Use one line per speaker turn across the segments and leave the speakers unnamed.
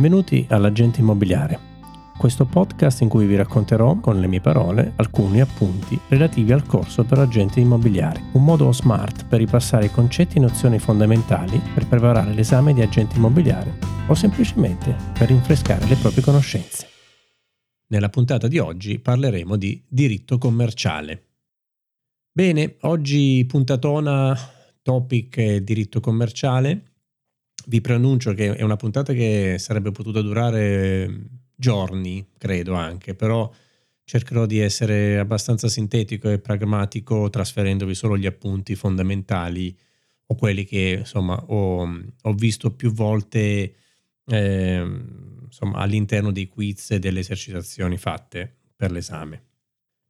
Benvenuti all'Agente Immobiliare, questo podcast in cui vi racconterò con le mie parole alcuni appunti relativi al corso per agenti immobiliari, un modo smart per ripassare i concetti e nozioni fondamentali per preparare l'esame di agente immobiliare o semplicemente per rinfrescare le proprie conoscenze. Nella puntata di oggi parleremo di diritto commerciale. Bene, oggi puntatona topic diritto commerciale vi preannuncio che è una puntata che sarebbe potuta durare giorni, credo anche, però cercherò di essere abbastanza sintetico e pragmatico trasferendovi solo gli appunti fondamentali o quelli che insomma ho, ho visto più volte eh, insomma, all'interno dei quiz e delle esercitazioni fatte per l'esame.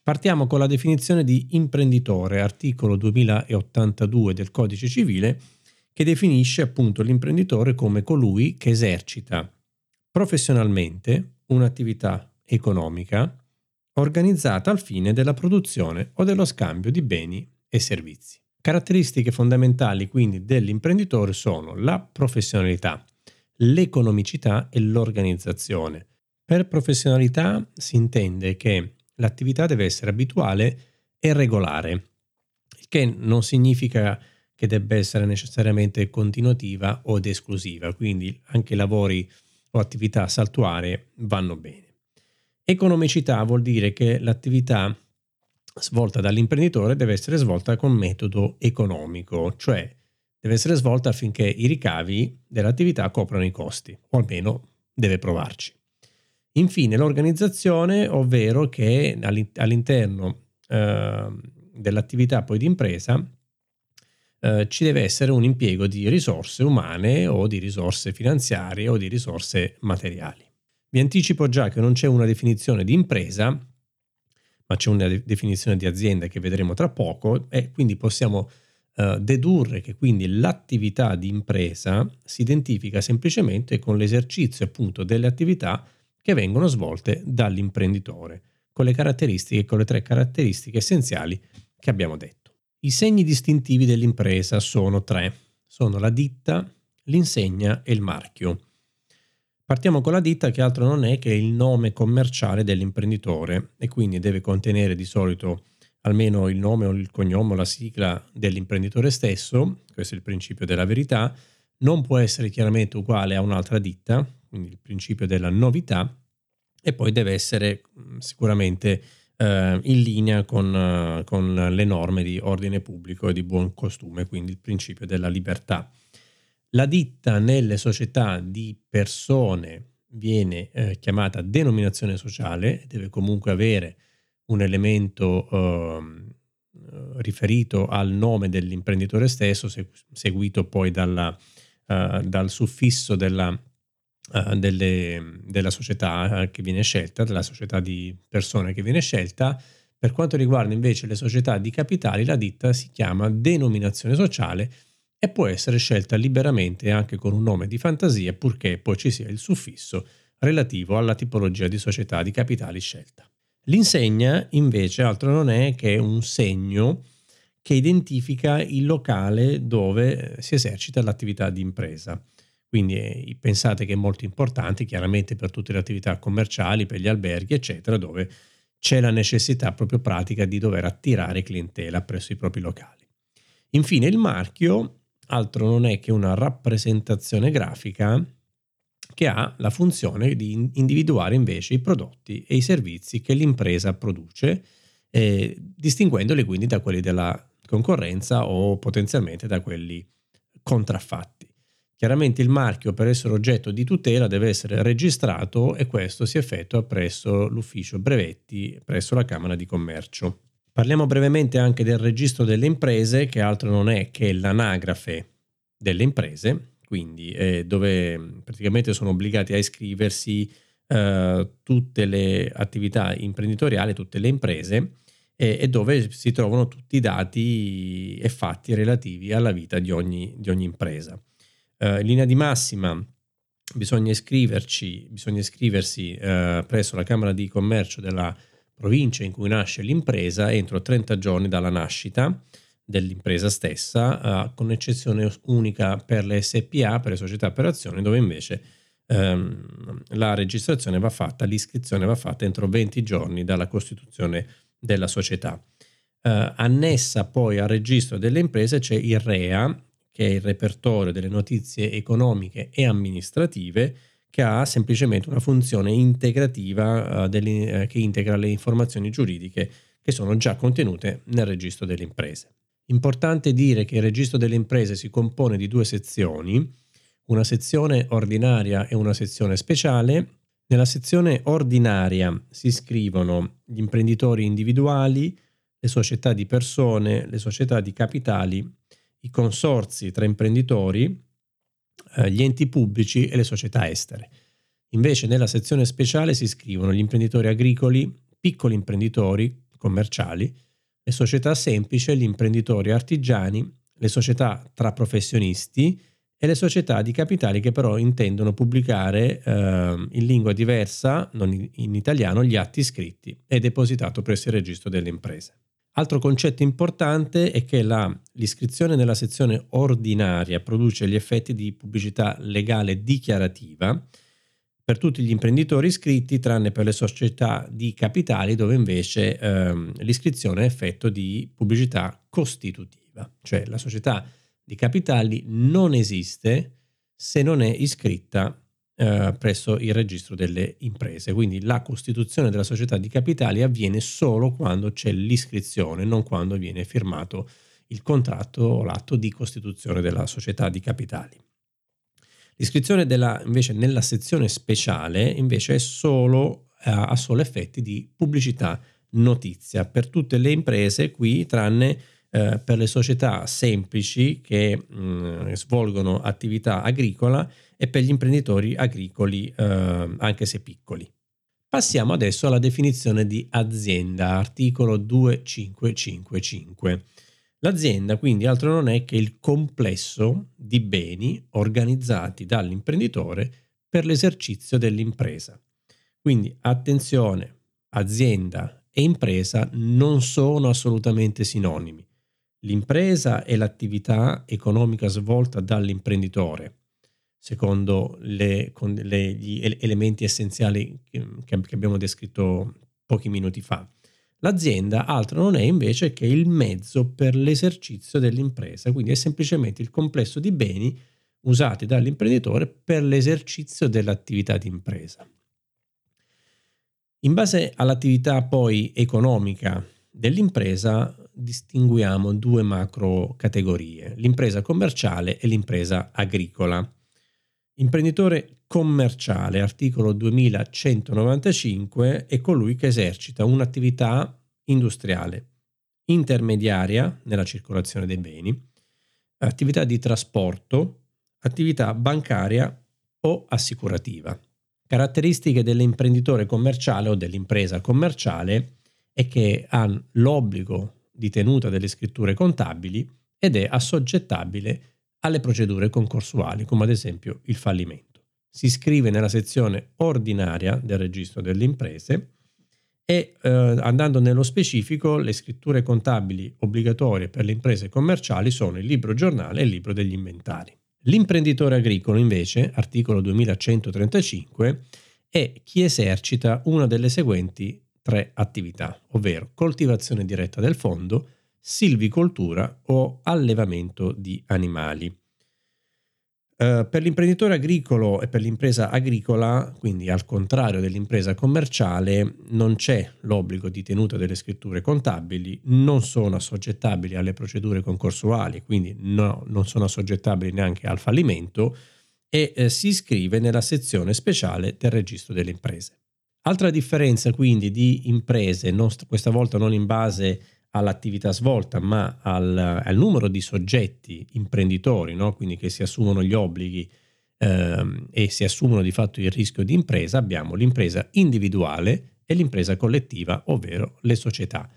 Partiamo con la definizione di imprenditore, articolo 2082 del Codice Civile, che definisce appunto l'imprenditore come colui che esercita professionalmente un'attività economica organizzata al fine della produzione o dello scambio di beni e servizi. Caratteristiche fondamentali quindi dell'imprenditore sono la professionalità, l'economicità e l'organizzazione. Per professionalità si intende che l'attività deve essere abituale e regolare, il che non significa che debba essere necessariamente continuativa o esclusiva, quindi anche lavori o attività saltuarie vanno bene. Economicità vuol dire che l'attività svolta dall'imprenditore deve essere svolta con metodo economico, cioè deve essere svolta affinché i ricavi dell'attività coprano i costi, o almeno deve provarci. Infine l'organizzazione, ovvero che all'interno eh, dell'attività poi di impresa eh, ci deve essere un impiego di risorse umane o di risorse finanziarie o di risorse materiali. Vi anticipo già che non c'è una definizione di impresa, ma c'è una de- definizione di azienda che vedremo tra poco e quindi possiamo uh, dedurre che quindi l'attività di impresa si identifica semplicemente con l'esercizio appunto delle attività che vengono svolte dall'imprenditore, con le caratteristiche, con le tre caratteristiche essenziali che abbiamo detto. I segni distintivi dell'impresa sono tre. Sono la ditta, l'insegna e il marchio. Partiamo con la ditta che altro non è che il nome commerciale dell'imprenditore e quindi deve contenere di solito almeno il nome o il cognome o la sigla dell'imprenditore stesso, questo è il principio della verità, non può essere chiaramente uguale a un'altra ditta, quindi il principio della novità, e poi deve essere sicuramente eh, in linea con, eh, con, le norme di ordine pubblico e di buon costume, quindi il principio della libertà. La ditta nelle società di persone viene eh, chiamata denominazione sociale, deve comunque avere un elemento ehm, riferito al nome dell'imprenditore stesso, seguito poi dalla, uh, dal suffisso della uh, delle, della società che viene scelta, della società di persone che viene scelta. Per quanto riguarda invece le società di capitali, la ditta si chiama denominazione sociale e può essere scelta liberamente anche con un nome di fantasia, purché poi ci sia il suffisso relativo alla tipologia di società di capitali scelta. L'insegna invece altro non è che un segno che identifica il locale dove si esercita l'attività di impresa. Quindi eh, pensate che è molto importante chiaramente per tutte le attività commerciali, per gli alberghi, eccetera, dove c'è la necessità proprio pratica di dover attirare clientela presso i propri locali. Infine il marchio altro non è che una rappresentazione grafica che ha la funzione di individuare invece i prodotti e i servizi che l'impresa produce, eh, distinguendoli quindi da quelli della concorrenza o potenzialmente da quelli contraffatti. Chiaramente il marchio per essere oggetto di tutela deve essere registrato e questo si effettua presso l'ufficio brevetti presso la Camera di Commercio. Parliamo brevemente anche del registro delle imprese, che altro non è che l'anagrafe delle imprese, quindi eh, dove praticamente sono obbligati a iscriversi eh, tutte le attività imprenditoriali, tutte le imprese e, e, dove si trovano tutti i dati e fatti relativi alla vita di ogni, di ogni impresa. Eh, in linea di massima bisogna iscriverci, bisogna iscriversi eh, presso la Camera di Commercio della provincia in cui nasce l'impresa entro 30 giorni dalla nascita dell'impresa stessa, eh, con eccezione unica per le SPA, per le società per azioni, dove invece ehm, la registrazione va fatta, l'iscrizione va fatta entro 20 giorni dalla costituzione della società. Eh, annessa poi al registro delle imprese c'è il REA, che è il repertorio delle notizie economiche e amministrative, che ha semplicemente una funzione integrativa uh, uh, che integra le informazioni giuridiche che sono già contenute nel registro delle imprese. Importante dire che il registro delle imprese si compone di due sezioni, una sezione ordinaria e una sezione speciale. Nella sezione ordinaria si scrivono gli imprenditori individuali, le società di persone, le società di capitali, i consorzi tra imprenditori, eh, gli enti pubblici e le società estere. Invece nella sezione speciale si scrivono gli imprenditori agricoli, piccoli imprenditori commerciali, le società semplici, gli imprenditori artigiani, le società tra professionisti e le società di capitali che però intendono pubblicare eh, in lingua diversa, non in italiano, gli atti scritti e depositato presso il registro delle imprese. Altro concetto importante è che la, l'iscrizione nella sezione ordinaria produce gli effetti di pubblicità legale dichiarativa per tutti gli imprenditori iscritti, tranne per le società di capitali, dove invece ehm, l'iscrizione è effetto di pubblicità costitutiva, cioè la società di capitali non esiste se non è iscritta eh, presso il registro delle imprese. Quindi la costituzione della società di capitali avviene solo quando c'è l'iscrizione, non quando viene firmato il contratto o l'atto di costituzione della società di capitali. L'iscrizione della, invece nella sezione speciale invece è solo, eh, ha solo effetti di pubblicità notizia per tutte le imprese qui tranne eh, per le società semplici che mh, mm, svolgono attività agricola e per gli imprenditori agricoli eh, anche se piccoli. Passiamo adesso alla definizione di azienda, articolo 2555. L'azienda quindi altro non è che il complesso di beni organizzati dall'imprenditore per l'esercizio dell'impresa. Quindi attenzione, azienda e impresa non sono assolutamente sinonimi. L'impresa è l'attività economica svolta dall'imprenditore, secondo le, le, gli elementi essenziali che, che abbiamo descritto pochi minuti fa. L'azienda altro non è invece che il mezzo per l'esercizio dell'impresa, quindi è semplicemente il complesso di beni usati dall'imprenditore per l'esercizio dell'attività di impresa. In base all'attività poi economica dell'impresa distinguiamo due macro categorie, l'impresa commerciale e l'impresa agricola. Imprenditore commerciale, articolo 2195, è colui che esercita un'attività industriale intermediaria nella circolazione dei beni, attività di trasporto, attività bancaria o assicurativa. Caratteristiche dell'imprenditore commerciale o dell'impresa commerciale è che ha l'obbligo di tenuta delle scritture contabili ed è assoggettabile alle procedure concorsuali, come ad esempio il fallimento. Si iscrive nella sezione ordinaria del registro delle imprese e eh, andando nello specifico le scritture contabili obbligatorie per le imprese commerciali sono il libro giornale e il libro degli inventari. L'imprenditore agricolo invece, articolo 2135, è chi esercita una delle seguenti tre attività, ovvero coltivazione diretta del fondo, silvicoltura o allevamento di animali. Uh, per l'imprenditore agricolo e per l'impresa agricola, quindi al contrario dell'impresa commerciale, non c'è l'obbligo di tenuta delle scritture contabili, non sono assoggettabili alle procedure concorsuali, quindi no, non sono assoggettabili neanche al fallimento e eh, si iscrive nella sezione speciale del registro delle imprese. Altra differenza quindi di imprese, non, questa volta non in base all'attività svolta, ma al, al numero di soggetti imprenditori, no? quindi che si assumono gli obblighi ehm, e si assumono di fatto il rischio di impresa, abbiamo l'impresa individuale e l'impresa collettiva, ovvero le società.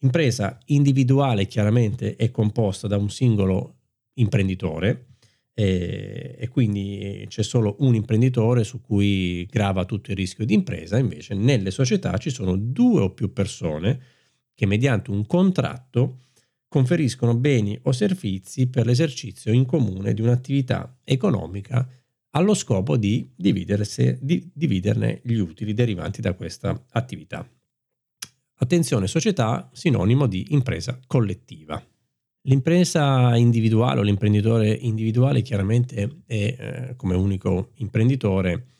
Impresa individuale chiaramente è composta da un singolo imprenditore, e, e, quindi c'è solo un imprenditore su cui grava tutto il rischio di impresa, invece nelle società ci sono due o più persone che mediante un contratto conferiscono beni o servizi per l'esercizio in comune di un'attività economica allo scopo di, di dividerne gli utili derivanti da questa attività. Attenzione, società sinonimo di impresa collettiva. L'impresa individuale o l'imprenditore individuale chiaramente è, eh, come unico imprenditore,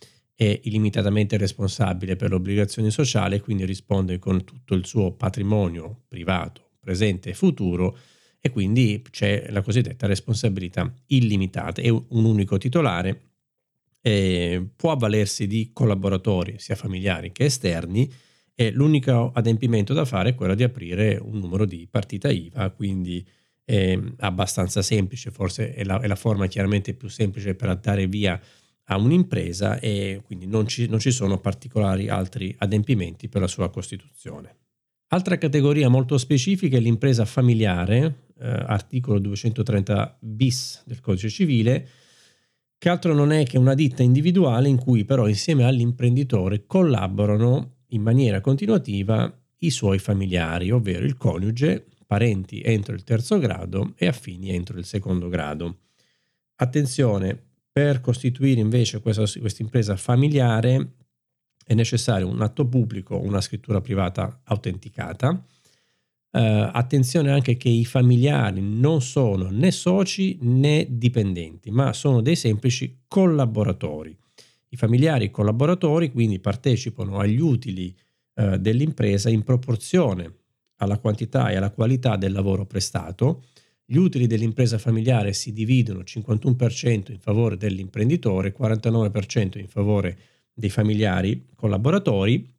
è illimitatamente responsabile per le obbligazioni sociali e quindi risponde con tutto il suo patrimonio privato, presente e futuro e quindi c'è la cosiddetta responsabilità illimitata. È un unico titolare, eh, può avvalersi di collaboratori sia familiari che esterni e l'unico adempimento da fare è quello di aprire un numero di partita IVA, quindi è abbastanza semplice, forse è la, è la forma chiaramente più semplice per andare via a un'impresa e quindi non ci, non ci sono particolari altri adempimenti per la sua costituzione. Altra categoria molto specifica è l'impresa familiare, eh, articolo 230 bis del codice civile, che altro non è che una ditta individuale in cui però insieme all'imprenditore collaborano in maniera continuativa i suoi familiari, ovvero il coniuge, parenti entro il terzo grado e affini entro il secondo grado. Attenzione, per costituire invece questa, impresa familiare è necessario un atto pubblico, una scrittura privata autenticata. Uh, attenzione anche che i familiari non sono né soci né dipendenti, ma sono dei semplici collaboratori. I familiari collaboratori quindi partecipano agli utili uh, dell'impresa in proporzione alla quantità e alla qualità del lavoro prestato gli utili dell'impresa familiare si dividono 51% in favore dell'imprenditore, 49% in favore dei familiari collaboratori,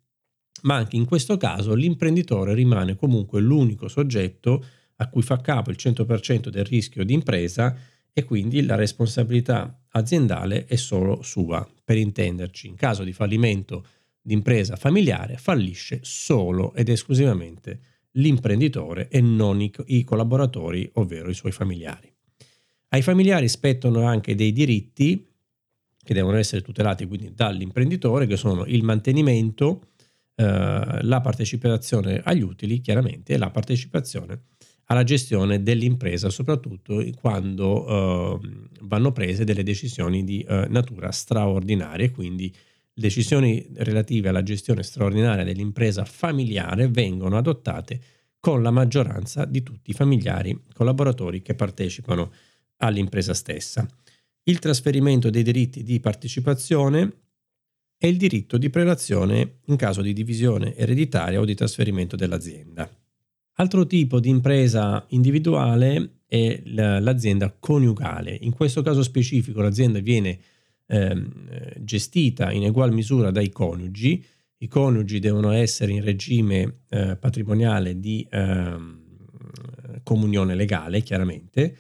ma anche in questo caso l'imprenditore rimane comunque l'unico soggetto a cui fa capo il 100% del rischio di impresa e quindi la responsabilità aziendale è solo sua. Per intenderci, in caso di fallimento di impresa familiare fallisce solo ed esclusivamente l'imprenditore e non i, i collaboratori, ovvero i suoi familiari. Ai familiari spettano anche dei diritti che devono essere tutelati quindi dall'imprenditore, che sono il mantenimento, eh, la partecipazione agli utili, chiaramente, e la partecipazione alla gestione dell'impresa, soprattutto quando eh, vanno prese delle decisioni di eh, natura straordinaria, quindi decisioni relative alla gestione straordinaria dell'impresa familiare vengono adottate con la maggioranza di tutti i familiari collaboratori che partecipano all'impresa stessa. Il trasferimento dei diritti di partecipazione e il diritto di prelazione in caso di divisione ereditaria o di trasferimento dell'azienda. Altro tipo di impresa individuale è l'azienda coniugale. In questo caso specifico l'azienda viene eh, gestita in egual misura dai coniugi. I coniugi devono essere in regime eh, patrimoniale di eh, comunione legale, chiaramente.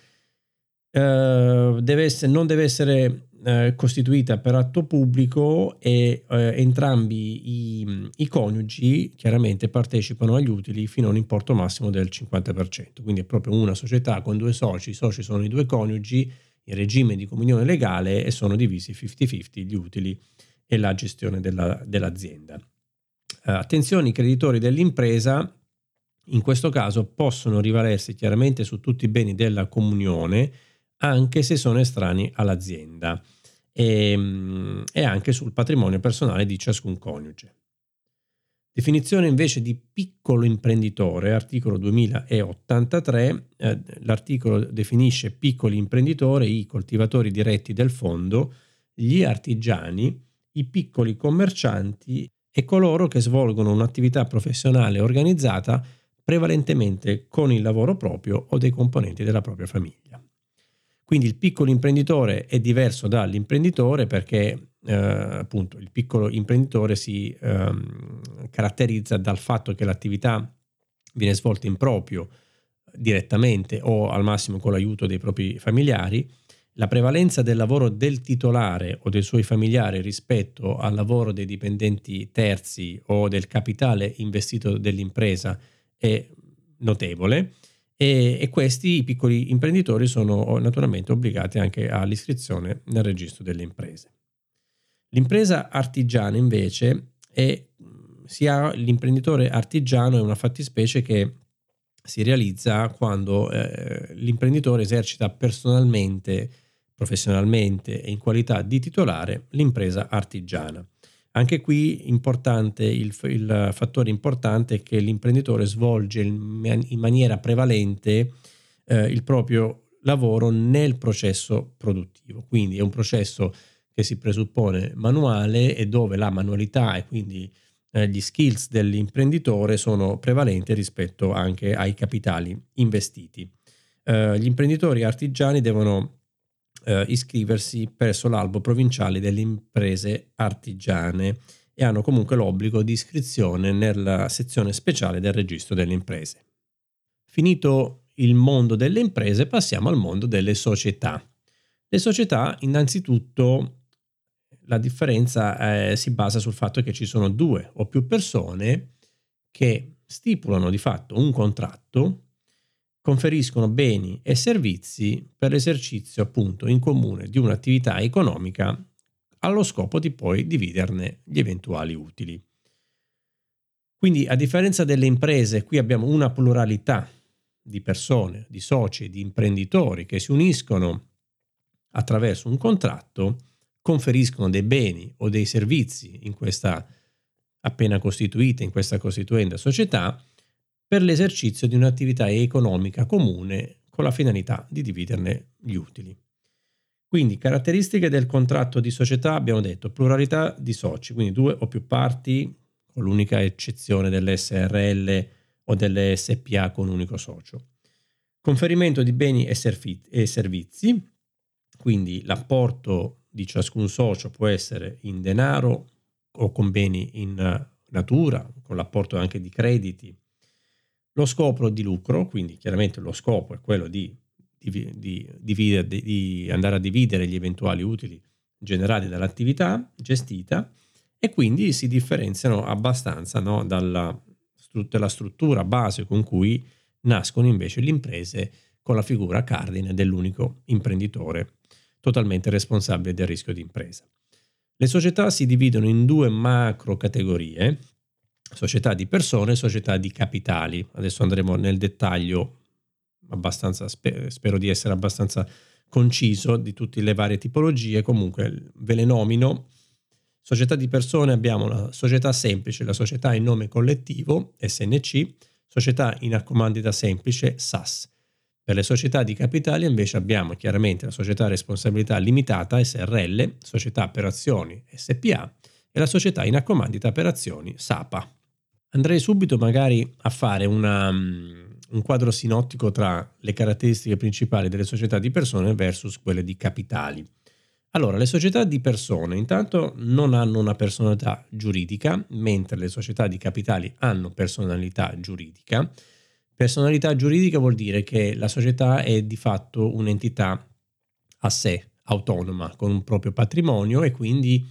Eh, deve essere, non deve essere eh, costituita per atto pubblico e eh, entrambi i, i, coniugi chiaramente partecipano agli utili fino a un importo massimo del 50%. Quindi è proprio una società con due soci, i soci sono i due coniugi in regime di comunione legale e sono divisi 50-50 gli utili e la gestione della, dell'azienda. Uh, attenzione, i creditori dell'impresa in questo caso possono rivalersi chiaramente su tutti i beni della comunione anche se sono estranei all'azienda e, ehm, e anche sul patrimonio personale di ciascun coniuge. Definizione invece di piccolo imprenditore, articolo 2083, eh, l'articolo definisce piccoli imprenditori i coltivatori diretti del fondo, gli artigiani, i piccoli commercianti e coloro che svolgono un'attività professionale organizzata prevalentemente con il lavoro proprio o dei componenti della propria famiglia. Quindi il piccolo imprenditore è diverso dall'imprenditore perché eh, appunto il piccolo imprenditore si ehm, caratterizza dal fatto che l'attività viene svolta in proprio direttamente o al massimo con l'aiuto dei propri familiari, la prevalenza del lavoro del titolare o dei suoi familiari rispetto al lavoro dei dipendenti terzi o del capitale investito dell'impresa è notevole e, e questi i piccoli imprenditori sono naturalmente obbligati anche all'iscrizione nel registro delle imprese. L'impresa artigiana invece è sia l'imprenditore artigiano è una fattispecie che si realizza quando eh, l'imprenditore esercita personalmente professionalmente e in qualità di titolare l'impresa artigiana. Anche qui importante, il, il, fattore importante è che l'imprenditore svolge in, maniera prevalente eh, il proprio lavoro nel processo produttivo. Quindi è un processo che si presuppone manuale e dove la manualità e quindi eh, gli skills dell'imprenditore sono prevalenti rispetto anche ai capitali investiti. Eh, gli imprenditori artigiani devono eh, iscriversi presso l'albo provinciale delle imprese artigiane e hanno comunque l'obbligo di iscrizione nella sezione speciale del registro delle imprese. Finito il mondo delle imprese, passiamo al mondo delle società. Le società, innanzitutto, la differenza eh, si basa sul fatto che ci sono due o più persone che stipulano di fatto un contratto, conferiscono beni e servizi per l'esercizio appunto in comune di un'attività economica allo scopo di poi dividerne gli eventuali utili. Quindi a differenza delle imprese, qui abbiamo una pluralità di persone, di soci, di imprenditori che si uniscono attraverso un contratto conferiscono dei beni o dei servizi in questa appena costituita, in questa costituenda società, per l'esercizio di un'attività economica comune con la finalità di dividerne gli utili. Quindi caratteristiche del contratto di società abbiamo detto pluralità di soci, quindi due o più parti, con l'unica eccezione delle SRL o delle SPA con un unico socio. Conferimento di beni e, servizi, quindi l'apporto di ciascun socio può essere in denaro o con beni in natura, con l'apporto anche di crediti. Lo scopo di lucro, quindi chiaramente lo scopo è quello di, di, di, di andare a dividere gli eventuali utili generati dall'attività gestita e quindi si differenziano abbastanza no, dalla, dalla struttura base con cui nascono invece le imprese con la figura cardine dell'unico imprenditore totalmente responsabile del rischio di impresa. Le società si dividono in due macro categorie, società di persone e società di capitali. Adesso andremo nel dettaglio abbastanza, spero di essere abbastanza conciso di tutte le varie tipologie, comunque ve le nomino. Società di persone abbiamo la società semplice, la società in nome collettivo, SNC, società in accomandita semplice, SAS. Per le società di capitali invece abbiamo chiaramente la società a responsabilità limitata SRL, società per azioni SPA e la società in accomandita per azioni SAPA. Andrei subito magari a fare una, mm, un quadro sinottico tra le caratteristiche principali delle società di persone versus quelle di capitali. Allora, le società di persone intanto non hanno una personalità giuridica, mentre le società di capitali hanno personalità giuridica Personalità giuridica vuol dire che la società è di fatto un'entità a sé, autonoma, con un proprio patrimonio e quindi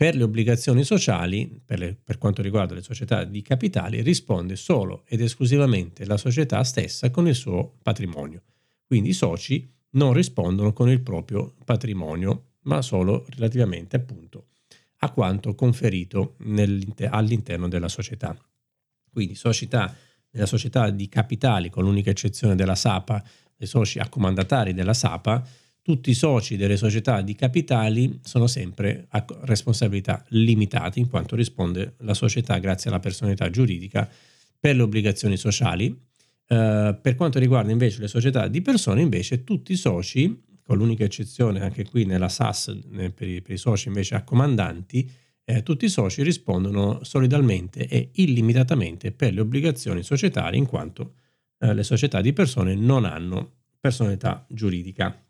per le obbligazioni sociali, per, le, per, quanto riguarda le società di capitali, risponde solo ed esclusivamente la società stessa con il suo patrimonio. Quindi i soci non rispondono con il proprio patrimonio, ma solo relativamente appunto a quanto conferito all'interno della società. Quindi società nella società di capitali, con l'unica eccezione della SAPA, dei soci accomandatari della SAPA, tutti i soci delle società di capitali sono sempre a responsabilità limitata in quanto risponde la società grazie alla personalità giuridica per le obbligazioni sociali. Uh, per quanto riguarda invece le società di persone, invece tutti i soci, con l'unica eccezione anche qui nella SAS per i, per i soci invece accomandanti, eh, tutti i soci rispondono solidalmente e illimitatamente per le obbligazioni societarie in quanto eh, le società di persone non hanno personalità giuridica.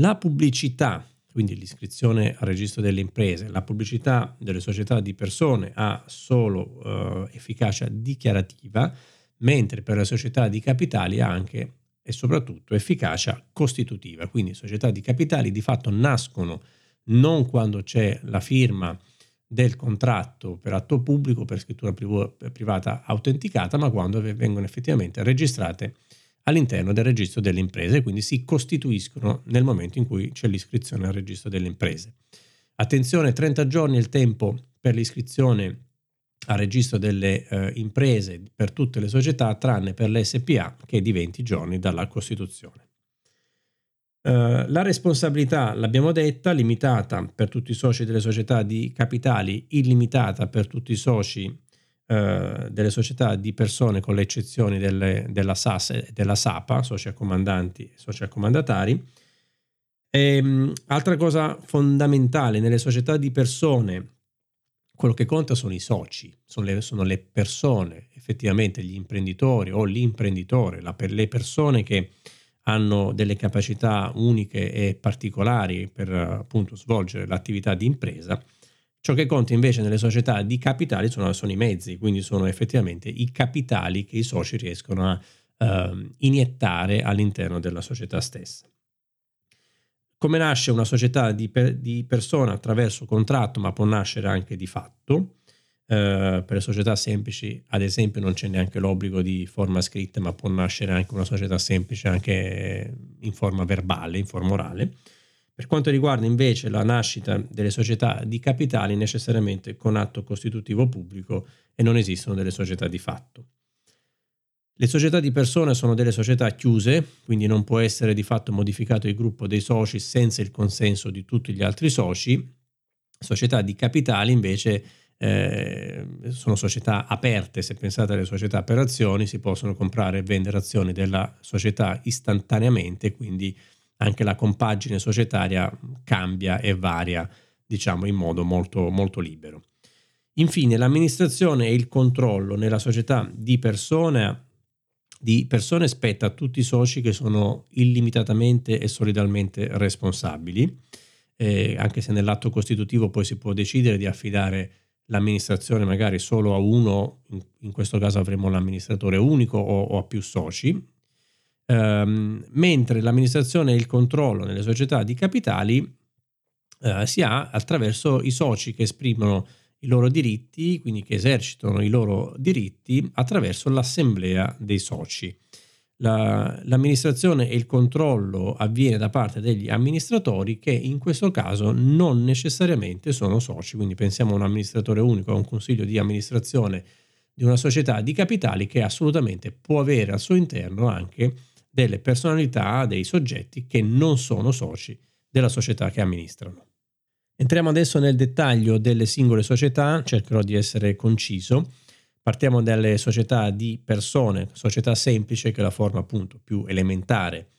La pubblicità, quindi l'iscrizione al registro delle imprese, la pubblicità delle società di persone ha solo eh, efficacia dichiarativa, mentre per le società di capitali ha anche e soprattutto efficacia costitutiva. Quindi società di capitali di fatto nascono non quando c'è la firma del contratto per atto pubblico, per scrittura privata autenticata, ma quando vengono effettivamente registrate all'interno del registro delle imprese, quindi si costituiscono nel momento in cui c'è l'iscrizione al registro delle imprese. Attenzione, 30 giorni è il tempo per l'iscrizione al registro delle eh, imprese per tutte le società, tranne per l'SPA che è di 20 giorni dalla Costituzione. Uh, la responsabilità, l'abbiamo detta, limitata per tutti i soci delle società di capitali, illimitata per tutti i soci uh, delle società di persone con le eccezioni delle, della SAS e della SAPA, soci accomandanti e soci accomandatari. E, um, altra cosa fondamentale nelle società di persone, quello che conta sono i soci, sono le, sono le persone, effettivamente gli imprenditori o l'imprenditore, la, le persone che hanno delle capacità uniche e particolari per appunto svolgere l'attività di impresa. Ciò che conta invece nelle società di capitali sono, sono i mezzi, quindi sono effettivamente i capitali che i soci riescono a uh, iniettare all'interno della società stessa. Come nasce una società di, per, di persona attraverso contratto, ma può nascere anche di fatto? Uh, per le società semplici, ad esempio, non c'è neanche l'obbligo di forma scritta, ma può nascere anche una società semplice anche in forma verbale, in forma orale. Per quanto riguarda invece la nascita delle società di capitali, necessariamente con atto costitutivo pubblico e non esistono delle società di fatto. Le società di persone sono delle società chiuse, quindi non può essere di fatto modificato il gruppo dei soci senza il consenso di tutti gli altri soci. Società di capitali invece eh, sono società aperte, se pensate alle società per azioni si possono comprare e vendere azioni della società istantaneamente, quindi anche la compagine societaria cambia e varia diciamo in modo molto, molto libero. Infine l'amministrazione e il controllo nella società di persone, di persone spetta a tutti i soci che sono illimitatamente e solidalmente responsabili, eh, anche se nell'atto costitutivo poi si può decidere di affidare l'amministrazione magari solo a uno, in, questo caso avremo l'amministratore unico o, o a più soci, ehm, mentre l'amministrazione e il controllo nelle società di capitali eh, si ha attraverso i soci che esprimono i loro diritti, quindi che esercitano i loro diritti attraverso l'assemblea dei soci. La, l'amministrazione e il controllo avviene da parte degli amministratori che in questo caso non necessariamente sono soci, quindi pensiamo a un amministratore unico, a un consiglio di amministrazione di una società di capitali che assolutamente può avere al suo interno anche delle personalità, dei soggetti che non sono soci della società che amministrano. Entriamo adesso nel dettaglio delle singole società, cercherò di essere conciso. Partiamo dalle società di persone, società semplice che è la forma appunto più elementare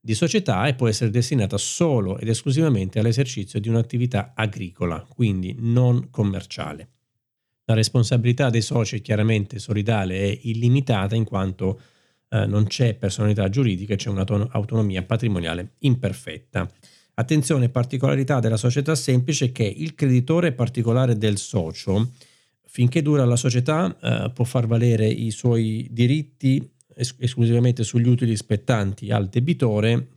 di società e può essere destinata solo ed esclusivamente all'esercizio di un'attività agricola, quindi non commerciale. La responsabilità dei soci è chiaramente solidale e illimitata in quanto eh, non c'è personalità giuridica, c'è un'autonomia patrimoniale imperfetta. Attenzione, particolarità della società semplice che il creditore particolare del socio finché dura la società eh, può far valere i suoi diritti es- esclusivamente sugli utili spettanti al debitore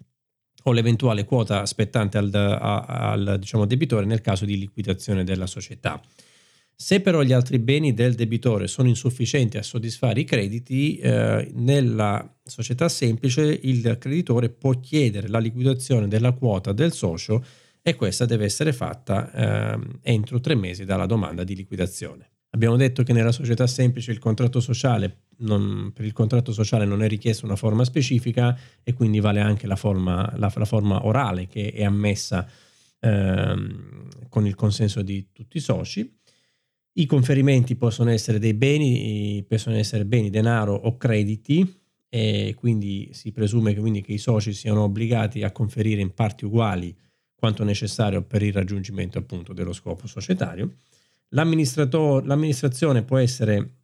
o l'eventuale quota spettante al, a, al diciamo, debitore nel caso di liquidazione della società. Se però gli altri beni del debitore sono insufficienti a soddisfare i crediti, eh, nella società semplice il creditore può chiedere la liquidazione della quota del socio e questa deve essere fatta eh, entro tre mesi dalla domanda di liquidazione. Abbiamo detto che nella società semplice il contratto sociale, non, per il contratto sociale non è richiesta una forma specifica e quindi vale anche la forma, la, la forma orale che è ammessa ehm, con il consenso di tutti i soci. I conferimenti possono essere dei beni, possono essere beni, denaro o crediti e quindi si presume che, quindi, che i soci siano obbligati a conferire in parti uguali quanto necessario per il raggiungimento appunto dello scopo societario l'amministrazione può essere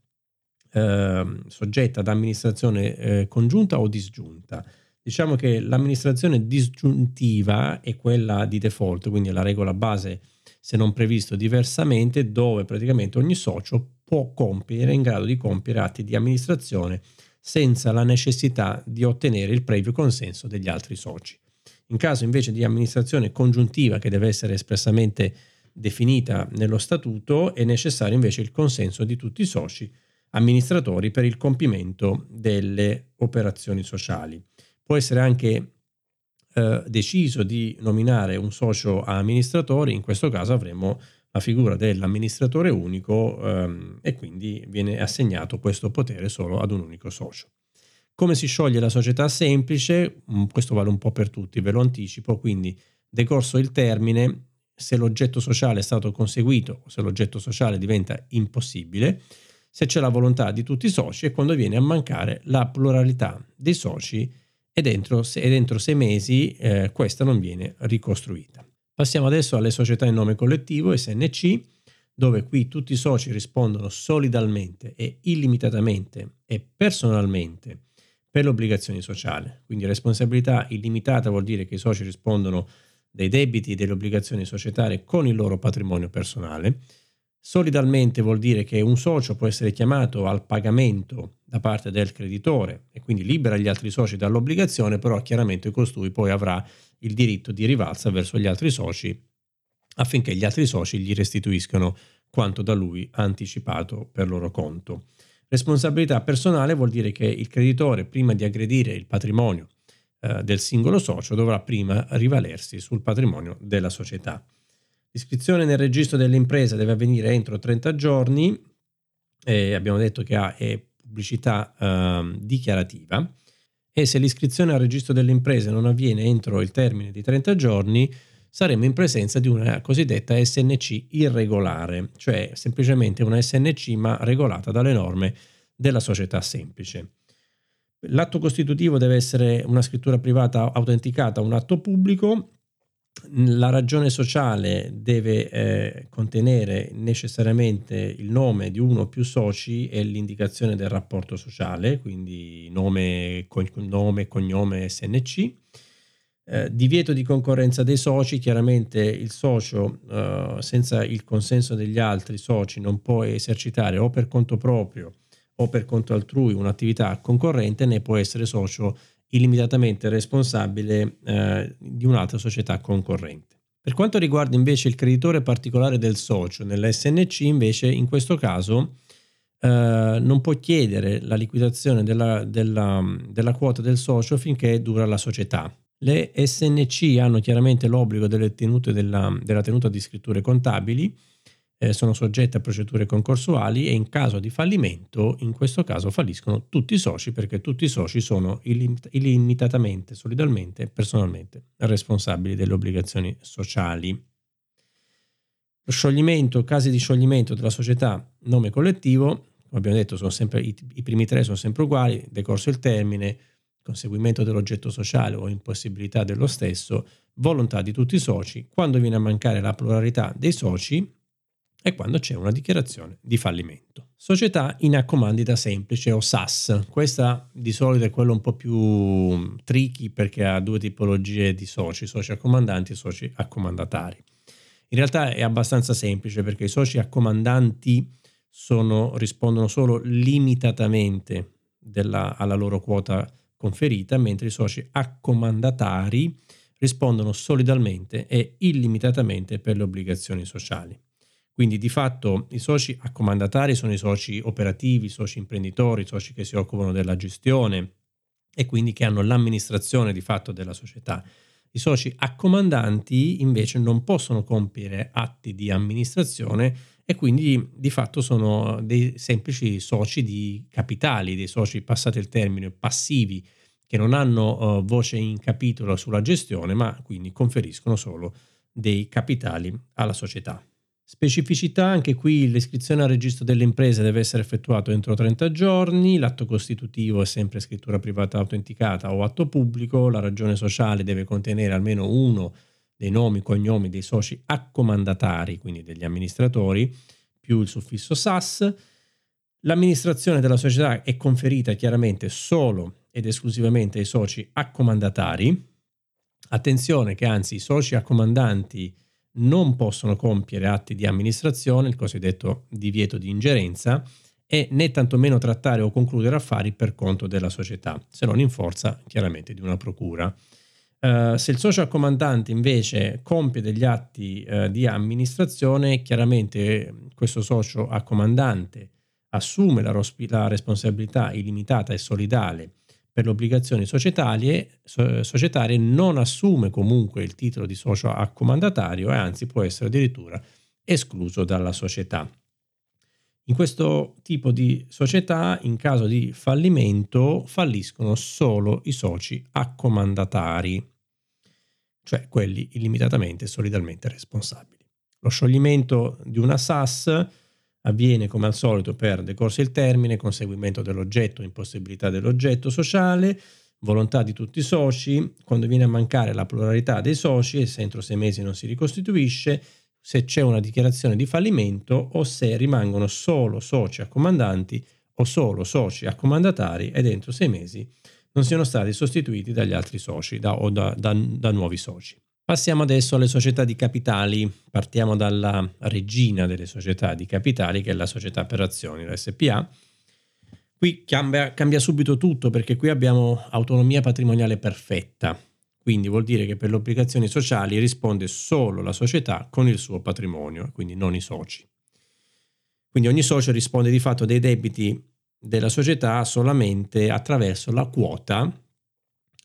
eh, soggetta ad amministrazione eh, congiunta o disgiunta. Diciamo che l'amministrazione disgiuntiva è quella di default, quindi è la regola base se non previsto diversamente, dove praticamente ogni socio può compiere, è in grado di compiere atti di amministrazione senza la necessità di ottenere il previo consenso degli altri soci. In caso invece di amministrazione congiuntiva che deve essere espressamente definita nello statuto, è necessario invece il consenso di tutti i soci amministratori per il compimento delle operazioni sociali. Può essere anche eh, deciso di nominare un socio amministratore, in questo caso avremo la figura dell'amministratore unico ehm, e quindi viene assegnato questo potere solo ad un unico socio. Come si scioglie la società semplice? Mm, questo vale un po' per tutti, ve lo anticipo, quindi decorso il termine, se l'oggetto sociale è stato conseguito o se l'oggetto sociale diventa impossibile, se c'è la volontà di tutti i soci e quando viene a mancare la pluralità dei soci e dentro, e dentro sei mesi eh, questa non viene ricostruita. Passiamo adesso alle società in nome collettivo, SNC, dove qui tutti i soci rispondono solidalmente e illimitatamente e personalmente per l'obbligazione sociale. Quindi responsabilità illimitata vuol dire che i soci rispondono dei debiti e delle obbligazioni societarie con il loro patrimonio personale. Solidalmente vuol dire che un socio può essere chiamato al pagamento da parte del creditore e quindi libera gli altri soci dall'obbligazione, però chiaramente costui poi avrà il diritto di rivalsa verso gli altri soci affinché gli altri soci gli restituiscano quanto da lui anticipato per loro conto. Responsabilità personale vuol dire che il creditore, prima di aggredire il patrimonio eh, del singolo socio, dovrà prima rivalersi sul patrimonio della società. L'iscrizione nel registro dell'impresa deve avvenire entro 30 giorni, eh, abbiamo detto che ha è pubblicità eh, dichiarativa e se l'iscrizione al registro delle imprese non avviene entro il termine di 30 giorni, saremo in presenza di una cosiddetta SNC irregolare, cioè semplicemente una SNC ma regolata dalle norme della società semplice. L'atto costitutivo deve essere una scrittura privata autenticata, un atto pubblico. La ragione sociale deve eh, contenere necessariamente il nome di uno o più soci e l'indicazione del rapporto sociale, quindi nome, cognome, cognome SNC eh, divieto di concorrenza dei soci, chiaramente il socio eh, senza il consenso degli altri soci non può esercitare o per conto proprio o per conto altrui un'attività concorrente né può essere socio illimitatamente responsabile eh, di un'altra società concorrente. Per quanto riguarda invece il creditore particolare del socio, nell'SNC invece in questo caso eh, non può chiedere la liquidazione della, della, della quota del socio finché dura la società. Le SNC hanno chiaramente l'obbligo delle tenute della, della tenuta di scritture contabili, eh, sono soggette a procedure concorsuali e in caso di fallimento, in questo caso falliscono tutti i soci perché tutti i soci sono illimitatamente, solidalmente e personalmente responsabili delle obbligazioni sociali. Lo scioglimento, casi di scioglimento della società nome collettivo, come abbiamo detto, sempre, i, i primi tre sono sempre uguali, decorso il termine, conseguimento dell'oggetto sociale o impossibilità dello stesso, volontà di tutti i soci, quando viene a mancare la pluralità dei soci e quando c'è una dichiarazione di fallimento. Società in accomandita semplice o SAS. Questa di solito è quella un po' più tricky perché ha due tipologie di soci, soci accomandanti e soci accomandatari. In realtà è abbastanza semplice perché i soci accomandanti sono, rispondono solo limitatamente della, alla loro quota conferita, mentre i soci accomandatari rispondono solidalmente e illimitatamente per le obbligazioni sociali. Quindi di fatto i soci accomandatari sono i soci operativi, i soci imprenditori, i soci che si occupano della gestione e quindi che hanno l'amministrazione di fatto della società. I soci accomandanti invece non possono compiere atti di amministrazione e quindi di fatto sono dei semplici soci di capitali, dei soci passati il termine passivi che non hanno uh, voce in capitolo sulla gestione, ma quindi conferiscono solo dei capitali alla società. Specificità, anche qui l'iscrizione al registro delle imprese deve essere effettuata entro 30 giorni, l'atto costitutivo è sempre scrittura privata autenticata o atto pubblico, la ragione sociale deve contenere almeno uno dei nomi, cognomi dei soci accomandatari, quindi degli amministratori, più il suffisso SAS. L'amministrazione della società è conferita chiaramente solo ed esclusivamente ai soci accomandatari. Attenzione che anzi i soci accomandanti non possono compiere atti di amministrazione, il cosiddetto divieto di ingerenza, e né tantomeno trattare o concludere affari per conto della società, se non in forza chiaramente di una procura. Uh, se il socio accomandante invece compie degli atti uh, di amministrazione, chiaramente questo socio accomandante assume la, rospi- la, responsabilità illimitata e solidale per le obbligazioni societarie, so- societarie, non assume comunque il titolo di socio accomandatario e anzi può essere addirittura escluso dalla società. In questo tipo di società, in caso di fallimento, falliscono solo i soci accomandatari, cioè quelli illimitatamente e solidalmente responsabili. Lo scioglimento di una SAS avviene come al solito per decorso il termine, conseguimento dell'oggetto, impossibilità dell'oggetto sociale, volontà di tutti i soci, quando viene a mancare la pluralità dei soci e se entro sei mesi non si ricostituisce, se c'è una dichiarazione di fallimento o se rimangono solo soci accomandanti o solo soci accomandatari ed entro sei mesi non siano stati sostituiti dagli altri soci da, o da, da, da nuovi soci. Passiamo adesso alle società di capitali. Partiamo dalla regina delle società di capitali, che è la società per azioni, la SPA. Qui cambia, cambia subito tutto perché qui abbiamo autonomia patrimoniale perfetta. Quindi vuol dire che per le obbligazioni sociali risponde solo la società con il suo patrimonio, quindi non i soci. Quindi ogni socio risponde di fatto dei debiti della società solamente attraverso la quota,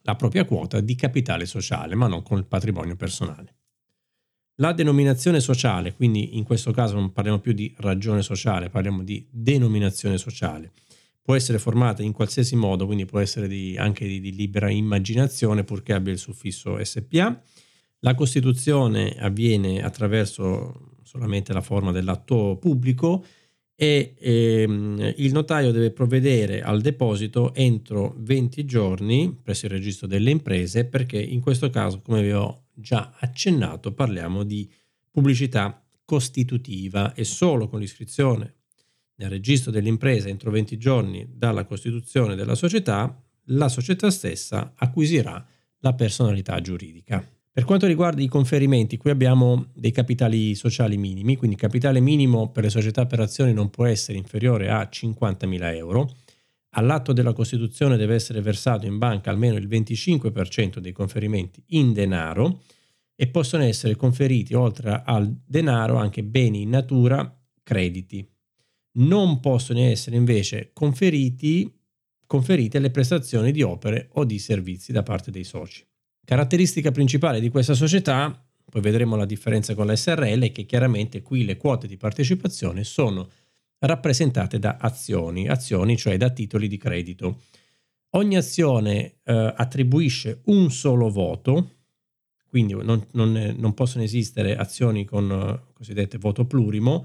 la propria quota di capitale sociale, ma non con il patrimonio personale. La denominazione sociale, quindi in questo caso non parliamo più di ragione sociale, parliamo di denominazione sociale può essere formata in qualsiasi modo, quindi può essere di, anche di, di, libera immaginazione purché abbia il suffisso SPA. La costituzione avviene attraverso solamente la forma dell'atto pubblico e ehm, il notaio deve provvedere al deposito entro 20 giorni presso il registro delle imprese perché in questo caso, come vi ho già accennato, parliamo di pubblicità costitutiva e solo con l'iscrizione nel registro dell'impresa entro 20 giorni dalla costituzione della società, la società stessa acquisirà la personalità giuridica. Per quanto riguarda i conferimenti, qui abbiamo dei capitali sociali minimi, quindi il capitale minimo per le società per azioni non può essere inferiore a 50.000 euro. All'atto della Costituzione deve essere versato in banca almeno il 25% dei conferimenti in denaro e possono essere conferiti oltre al denaro anche beni in natura, crediti non possono essere invece conferiti, conferite le prestazioni di opere o di servizi da parte dei soci. Caratteristica principale di questa società, poi vedremo la differenza con la SRL, è che chiaramente qui le quote di partecipazione sono rappresentate da azioni, azioni cioè da titoli di credito. Ogni azione eh, attribuisce un solo voto, quindi non, non, non possono esistere azioni con eh, cosiddette voto plurimo,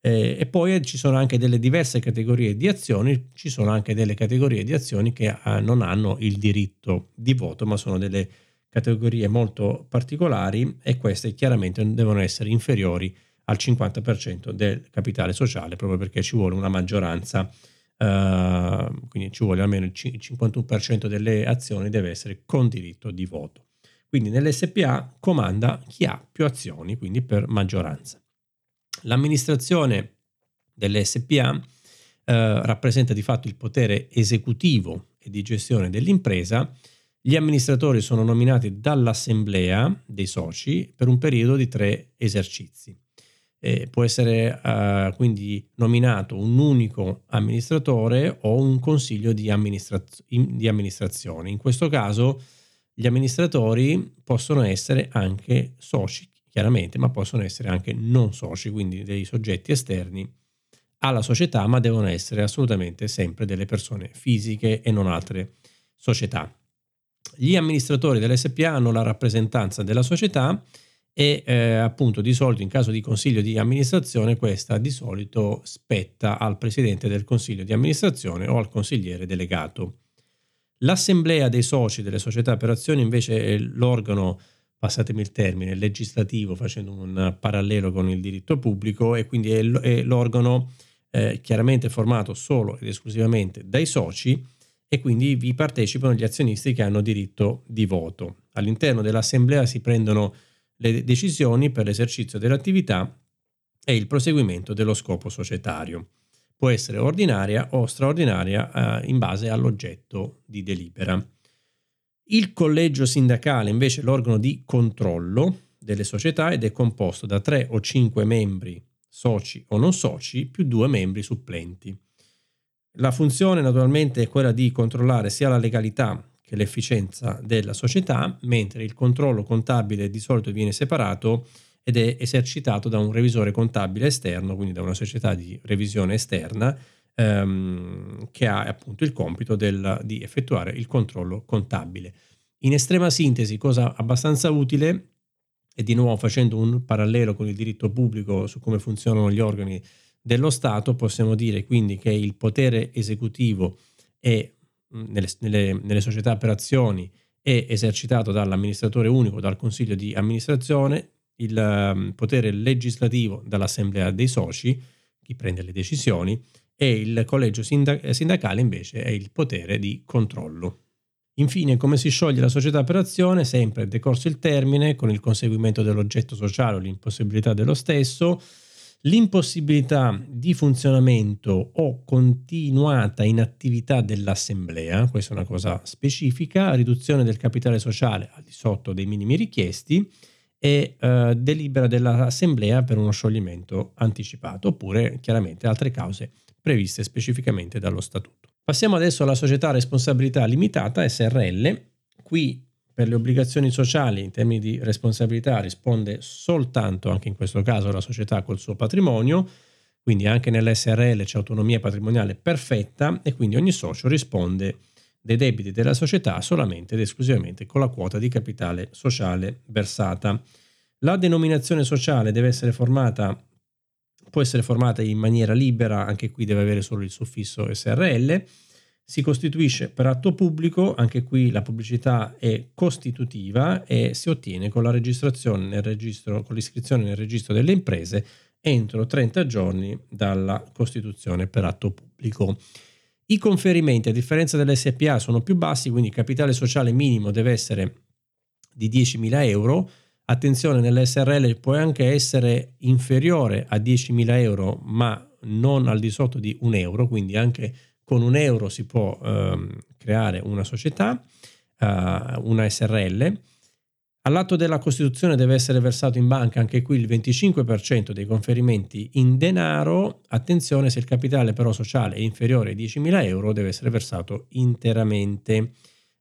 eh, e poi ci sono anche delle diverse categorie di azioni, ci sono anche delle categorie di azioni che ah, non hanno il diritto di voto, ma sono delle categorie molto particolari e queste chiaramente devono essere inferiori al 50% del capitale sociale, proprio perché ci vuole una maggioranza, eh, quindi ci vuole almeno il 51% delle azioni deve essere con diritto di voto. Quindi nell'SPA comanda chi ha più azioni, quindi per maggioranza. L'amministrazione dell'SPA eh, rappresenta di fatto il potere esecutivo e di gestione dell'impresa. Gli amministratori sono nominati dall'assemblea dei soci per un periodo di tre esercizi. Eh, può essere eh, quindi nominato un unico amministratore o un consiglio di, amministra- di amministrazione. In questo caso gli amministratori possono essere anche soci chiaramente, ma possono essere anche non soci, quindi dei soggetti esterni alla società, ma devono essere assolutamente sempre delle persone fisiche e non altre società. Gli amministratori dell'SPA hanno la rappresentanza della società e eh, appunto di solito in caso di consiglio di amministrazione questa di solito spetta al presidente del consiglio di amministrazione o al consigliere delegato. L'assemblea dei soci delle società per azioni invece è l'organo passatemi il termine, legislativo facendo un parallelo con il diritto pubblico e quindi è, l'organo eh, chiaramente formato solo ed esclusivamente dai soci e quindi vi partecipano gli azionisti che hanno diritto di voto. All'interno dell'assemblea si prendono le decisioni per l'esercizio dell'attività e il proseguimento dello scopo societario. Può essere ordinaria o straordinaria eh, in base all'oggetto di delibera. Il collegio sindacale invece è l'organo di controllo delle società ed è composto da tre o cinque membri soci o non soci più due membri supplenti. La funzione naturalmente è quella di controllare sia la legalità che l'efficienza della società, mentre il controllo contabile di solito viene separato ed è esercitato da un revisore contabile esterno, quindi da una società di revisione esterna ehm, che ha appunto il compito del, di effettuare il controllo contabile. In estrema sintesi, cosa abbastanza utile, e di nuovo facendo un parallelo con il diritto pubblico su come funzionano gli organi dello Stato, possiamo dire quindi che il potere esecutivo è, nelle, nelle, nelle società per azioni è esercitato dall'amministratore unico, dal consiglio di amministrazione, il um, potere legislativo dall'assemblea dei soci, chi prende le decisioni, e il collegio sindacale invece è il potere di controllo. Infine, come si scioglie la società per azione? Sempre decorso il termine, con il conseguimento dell'oggetto sociale o l'impossibilità dello stesso, l'impossibilità di funzionamento o continuata inattività dell'assemblea, questa è una cosa specifica, riduzione del capitale sociale al di sotto dei minimi richiesti e eh, delibera dell'assemblea per uno scioglimento anticipato, oppure chiaramente altre cause previste specificamente dallo statuto. Passiamo adesso alla società a responsabilità limitata, SRL. Qui per le obbligazioni sociali in termini di responsabilità risponde soltanto, anche in questo caso, la società col suo patrimonio, quindi anche nell'SRL c'è autonomia patrimoniale perfetta e quindi ogni socio risponde dei debiti della società solamente ed esclusivamente con la quota di capitale sociale versata. La denominazione sociale deve essere formata può essere formata in maniera libera, anche qui deve avere solo il suffisso SRL, si costituisce per atto pubblico, anche qui la pubblicità è costitutiva e si ottiene con registro, con l'iscrizione nel registro delle imprese entro 30 giorni dalla costituzione per atto pubblico. I conferimenti, a differenza dell'SPA, sono più bassi, quindi il capitale sociale minimo deve essere di 10.000 euro, Attenzione, nell'SRL può anche essere inferiore a 10.000 euro, ma non al di sotto di un euro, quindi anche con un euro si può ehm, creare una società, eh, una SRL. All'atto della Costituzione deve essere versato in banca anche qui il 25% dei conferimenti in denaro. Attenzione, se il capitale però sociale è inferiore ai 10.000 euro, deve essere versato interamente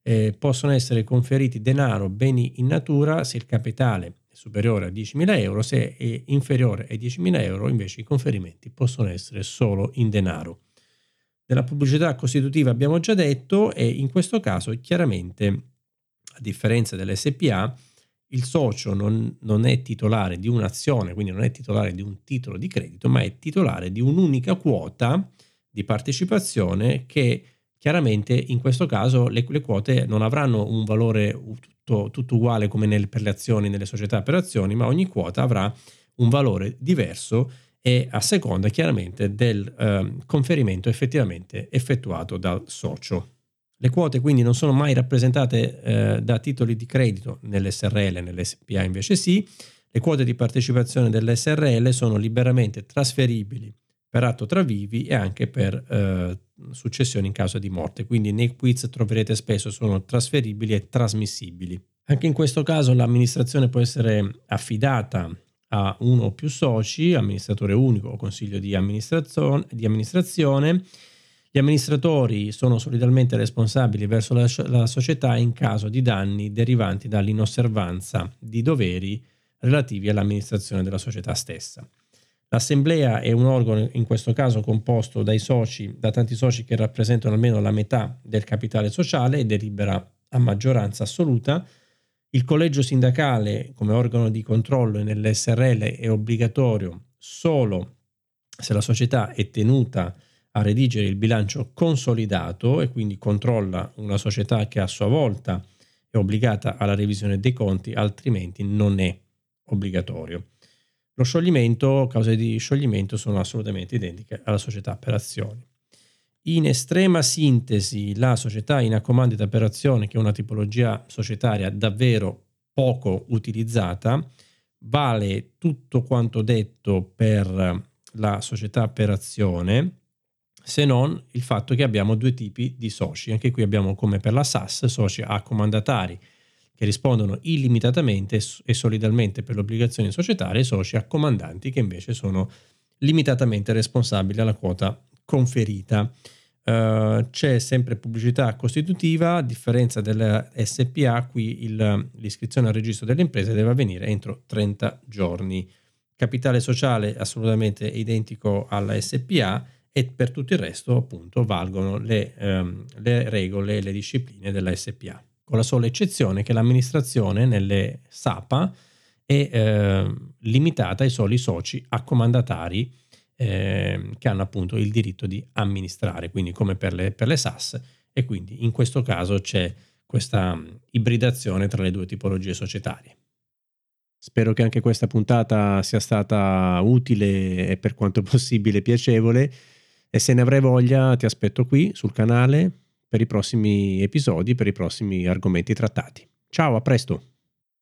eh, possono essere conferiti denaro, beni in natura se il capitale è superiore a 10.000 euro, se è inferiore ai 10.000 euro invece i conferimenti possono essere solo in denaro. Della pubblicità costitutiva abbiamo già detto e in questo caso chiaramente a differenza dell'SPA il socio non, non, è titolare di un'azione, quindi non è titolare di un titolo di credito, ma è titolare di un'unica quota di partecipazione che Chiaramente in questo caso le, le quote non avranno un valore tutto, tutto uguale come nel, per le azioni nelle società per azioni, ma ogni quota avrà un valore diverso e a seconda chiaramente del eh, conferimento effettivamente effettuato dal socio. Le quote quindi non sono mai rappresentate eh, da titoli di credito nell'SRL, nell'SPA invece sì. Le quote di partecipazione dell'SRL sono liberamente trasferibili per atto tra vivi e anche per eh, successione in caso di morte. Quindi nei quiz troverete spesso sono trasferibili e trasmissibili. Anche in questo caso l'amministrazione può essere affidata a uno o più soci, amministratore unico o consiglio di amministrazione, di amministrazione. Gli amministratori sono solidalmente responsabili verso la, la società in caso di danni derivanti dall'inosservanza di doveri relativi all'amministrazione della società stessa. L'assemblea è un organo, in questo caso composto dai soci, da tanti soci che rappresentano almeno la metà del capitale sociale e delibera a maggioranza assoluta. Il collegio sindacale come organo di controllo nell'SRL è obbligatorio solo se la società è tenuta a redigere il bilancio consolidato e quindi controlla una società che a sua volta è obbligata alla revisione dei conti, altrimenti non è obbligatorio. Lo scioglimento, cause di scioglimento sono assolutamente identiche alla società per azioni. In estrema sintesi, la società in accomandita per azione, che è una tipologia societaria davvero poco utilizzata, vale tutto quanto detto per la società per azione, se non il fatto che abbiamo due tipi di soci. Anche qui abbiamo come per la SAS soci accomandatari che rispondono illimitatamente e solidalmente per le obbligazioni societarie soci accomandanti che invece sono limitatamente responsabili alla quota conferita. Uh, c'è sempre pubblicità costitutiva, a differenza della SPA, qui il, l'iscrizione al registro delle imprese deve avvenire entro 30 giorni. Capitale sociale assolutamente identico alla SPA e per tutto il resto appunto valgono le, um, le regole e le discipline della SPA, con la sola eccezione che l'amministrazione nelle SAPA è eh, limitata ai soli soci accomandatari eh, che hanno appunto il diritto di amministrare, quindi come per le, per le SAS e quindi in questo caso c'è questa mm, ibridazione tra le due tipologie societarie. Spero che anche questa puntata sia stata utile e per quanto possibile piacevole e se ne avrai voglia ti aspetto qui sul canale per i prossimi episodi, per i prossimi argomenti trattati. Ciao, a presto!